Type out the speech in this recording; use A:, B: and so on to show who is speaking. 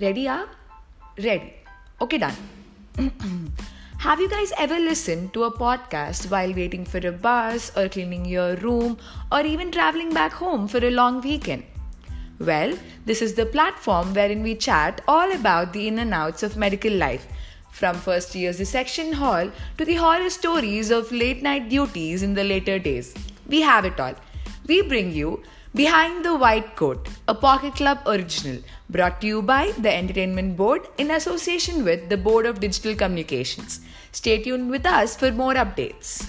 A: Ready, up? Ready. Okay, done. Have you guys ever listened to a podcast while waiting for a bus or cleaning your room or even traveling back home for a long weekend? Well, this is the platform wherein we chat all about the in and outs of medical life, from first year's dissection hall to the horror stories of late night duties in the later days. We have it all. We bring you Behind the White Coat, a Pocket Club original, brought to you by the Entertainment Board in association with the Board of Digital Communications. Stay tuned with us for more updates.